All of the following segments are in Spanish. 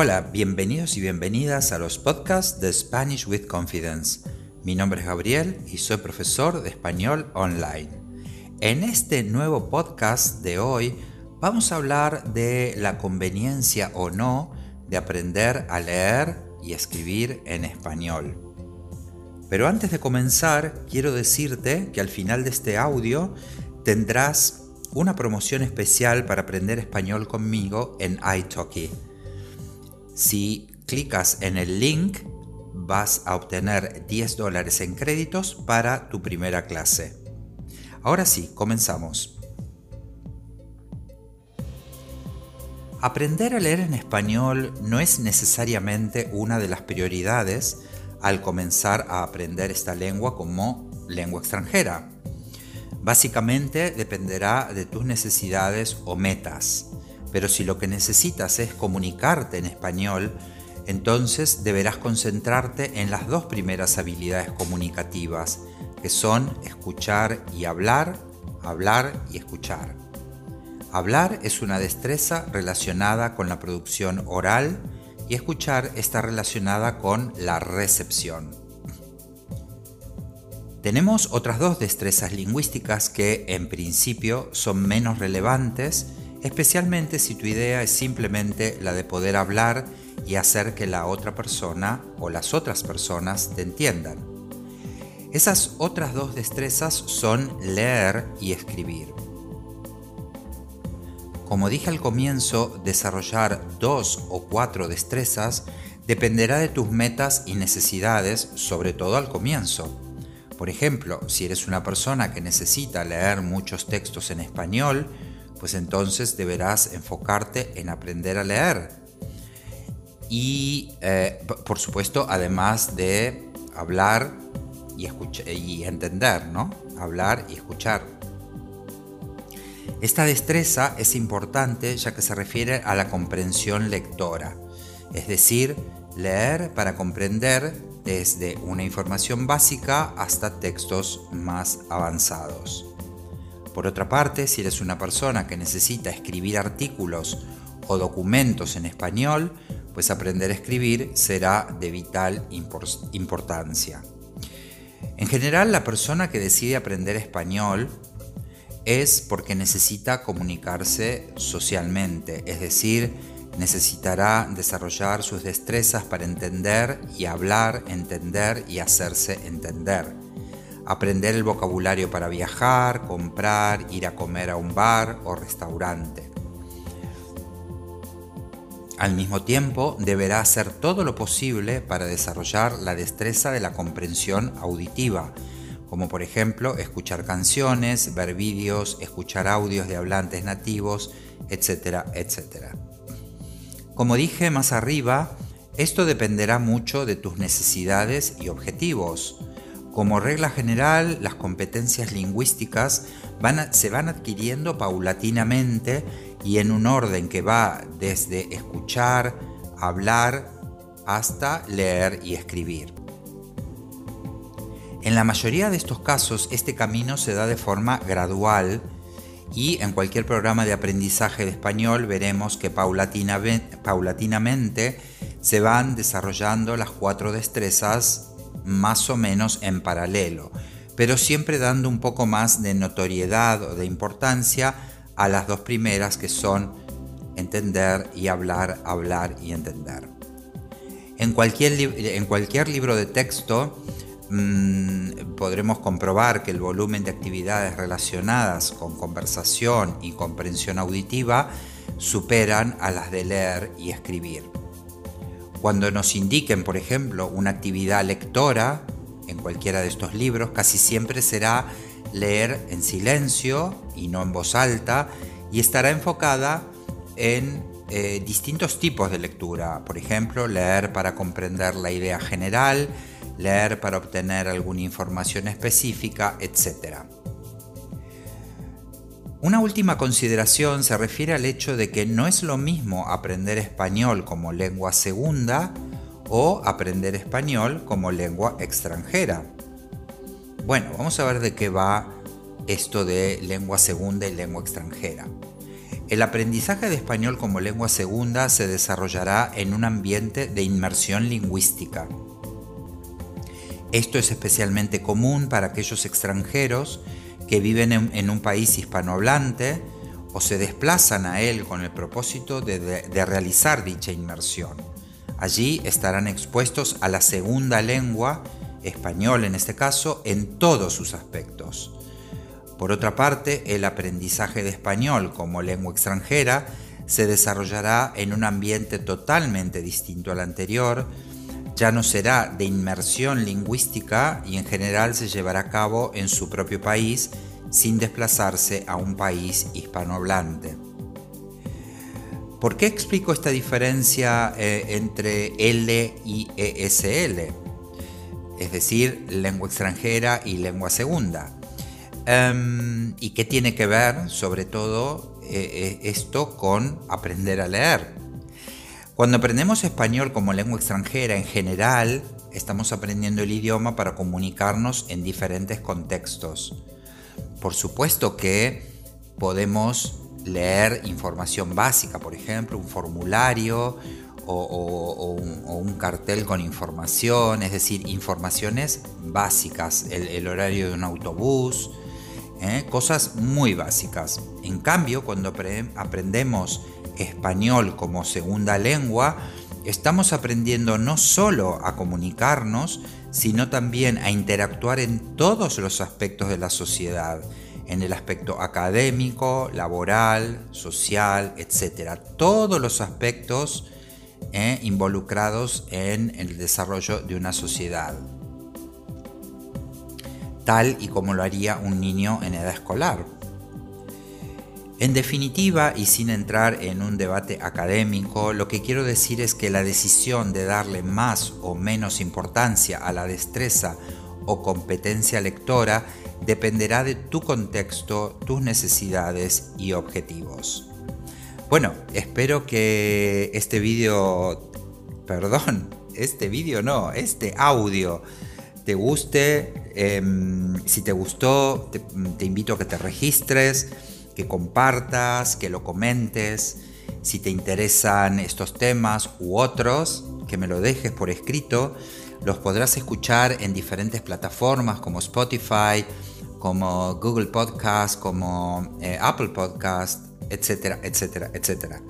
Hola, bienvenidos y bienvenidas a los podcasts de Spanish with Confidence. Mi nombre es Gabriel y soy profesor de español online. En este nuevo podcast de hoy vamos a hablar de la conveniencia o no de aprender a leer y escribir en español. Pero antes de comenzar, quiero decirte que al final de este audio tendrás una promoción especial para aprender español conmigo en italki. Si clicas en el link, vas a obtener 10 dólares en créditos para tu primera clase. Ahora sí, comenzamos. Aprender a leer en español no es necesariamente una de las prioridades al comenzar a aprender esta lengua como lengua extranjera. Básicamente dependerá de tus necesidades o metas. Pero si lo que necesitas es comunicarte en español, entonces deberás concentrarte en las dos primeras habilidades comunicativas, que son escuchar y hablar, hablar y escuchar. Hablar es una destreza relacionada con la producción oral y escuchar está relacionada con la recepción. Tenemos otras dos destrezas lingüísticas que en principio son menos relevantes especialmente si tu idea es simplemente la de poder hablar y hacer que la otra persona o las otras personas te entiendan. Esas otras dos destrezas son leer y escribir. Como dije al comienzo, desarrollar dos o cuatro destrezas dependerá de tus metas y necesidades, sobre todo al comienzo. Por ejemplo, si eres una persona que necesita leer muchos textos en español, pues entonces deberás enfocarte en aprender a leer. Y eh, por supuesto, además de hablar y, y entender, ¿no? Hablar y escuchar. Esta destreza es importante ya que se refiere a la comprensión lectora, es decir, leer para comprender desde una información básica hasta textos más avanzados. Por otra parte, si eres una persona que necesita escribir artículos o documentos en español, pues aprender a escribir será de vital importancia. En general, la persona que decide aprender español es porque necesita comunicarse socialmente, es decir, necesitará desarrollar sus destrezas para entender y hablar, entender y hacerse entender aprender el vocabulario para viajar, comprar, ir a comer a un bar o restaurante. Al mismo tiempo, deberá hacer todo lo posible para desarrollar la destreza de la comprensión auditiva, como por ejemplo escuchar canciones, ver vídeos, escuchar audios de hablantes nativos, etcétera, etcétera. Como dije más arriba, esto dependerá mucho de tus necesidades y objetivos. Como regla general, las competencias lingüísticas se van adquiriendo paulatinamente y en un orden que va desde escuchar, hablar, hasta leer y escribir. En la mayoría de estos casos, este camino se da de forma gradual y en cualquier programa de aprendizaje de español veremos que paulatinamente se van desarrollando las cuatro destrezas más o menos en paralelo, pero siempre dando un poco más de notoriedad o de importancia a las dos primeras que son entender y hablar, hablar y entender. En cualquier, en cualquier libro de texto mm, podremos comprobar que el volumen de actividades relacionadas con conversación y comprensión auditiva superan a las de leer y escribir. Cuando nos indiquen, por ejemplo, una actividad lectora en cualquiera de estos libros, casi siempre será leer en silencio y no en voz alta y estará enfocada en eh, distintos tipos de lectura. Por ejemplo, leer para comprender la idea general, leer para obtener alguna información específica, etc. Una última consideración se refiere al hecho de que no es lo mismo aprender español como lengua segunda o aprender español como lengua extranjera. Bueno, vamos a ver de qué va esto de lengua segunda y lengua extranjera. El aprendizaje de español como lengua segunda se desarrollará en un ambiente de inmersión lingüística. Esto es especialmente común para aquellos extranjeros que viven en, un país hispanohablante o se desplazan a él con el propósito de realizar dicha inmersión. Allí estarán expuestos a la segunda lengua, español en este caso, en todos sus aspectos. Por otra parte, el aprendizaje de español como lengua extranjera se desarrollará en un ambiente totalmente distinto al anterior, ya no será de inmersión lingüística y en general se llevará a cabo en su propio país sin desplazarse a un país hispanohablante. ¿Por qué explico esta diferencia eh, entre L y ESL? Es decir, lengua extranjera y lengua segunda. Em, ¿Y qué tiene que ver, sobre todo, eh, eh, esto con aprender a leer? Cuando aprendemos español como lengua extranjera en general, estamos aprendiendo el idioma para comunicarnos en diferentes contextos. Por supuesto que podemos leer información básica, por ejemplo, un formulario o, un, cartel con información, es decir, informaciones básicas, el, horario de un autobús, ¿eh? cosas muy básicas. En cambio, cuando aprendemos español como segunda lengua, estamos aprendiendo no solo a comunicarnos, sino también a interactuar en todos los aspectos de la sociedad en el aspecto académico, laboral, social, etc. Todos los aspectos eh, involucrados en el desarrollo de una sociedad, tal y como lo haría un niño en edad escolar. En definitiva, y sin entrar en un debate académico, lo que quiero decir es que la decisión de darle más o menos importancia a la destreza o competencia lectora dependerá de tu contexto, tus necesidades y objetivos. Bueno, espero que este vídeo, perdón, este vídeo no, este audio te guste. Em, si te gustó, te, te invito a que te registres, que compartas, que lo comentes. Si te interesan estos temas u otros, que me lo dejes por escrito. Los podrás escuchar en diferentes plataformas como Spotify, como Google Podcast, como eh, Apple Podcast, etcétera, etcétera, etcétera.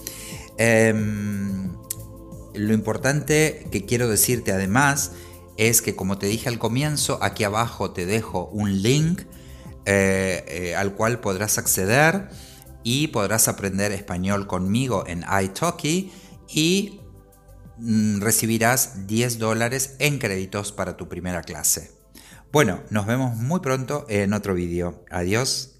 Em, lo importante que quiero decirte además es que como te dije al comienzo, aquí abajo te dejo un link eh, eh, al cual podrás acceder y podrás aprender español conmigo en italki y Mm, recibirás 10 dólares en créditos para tu primera clase. Bueno, nos vemos muy pronto en otro vídeo. Adiós.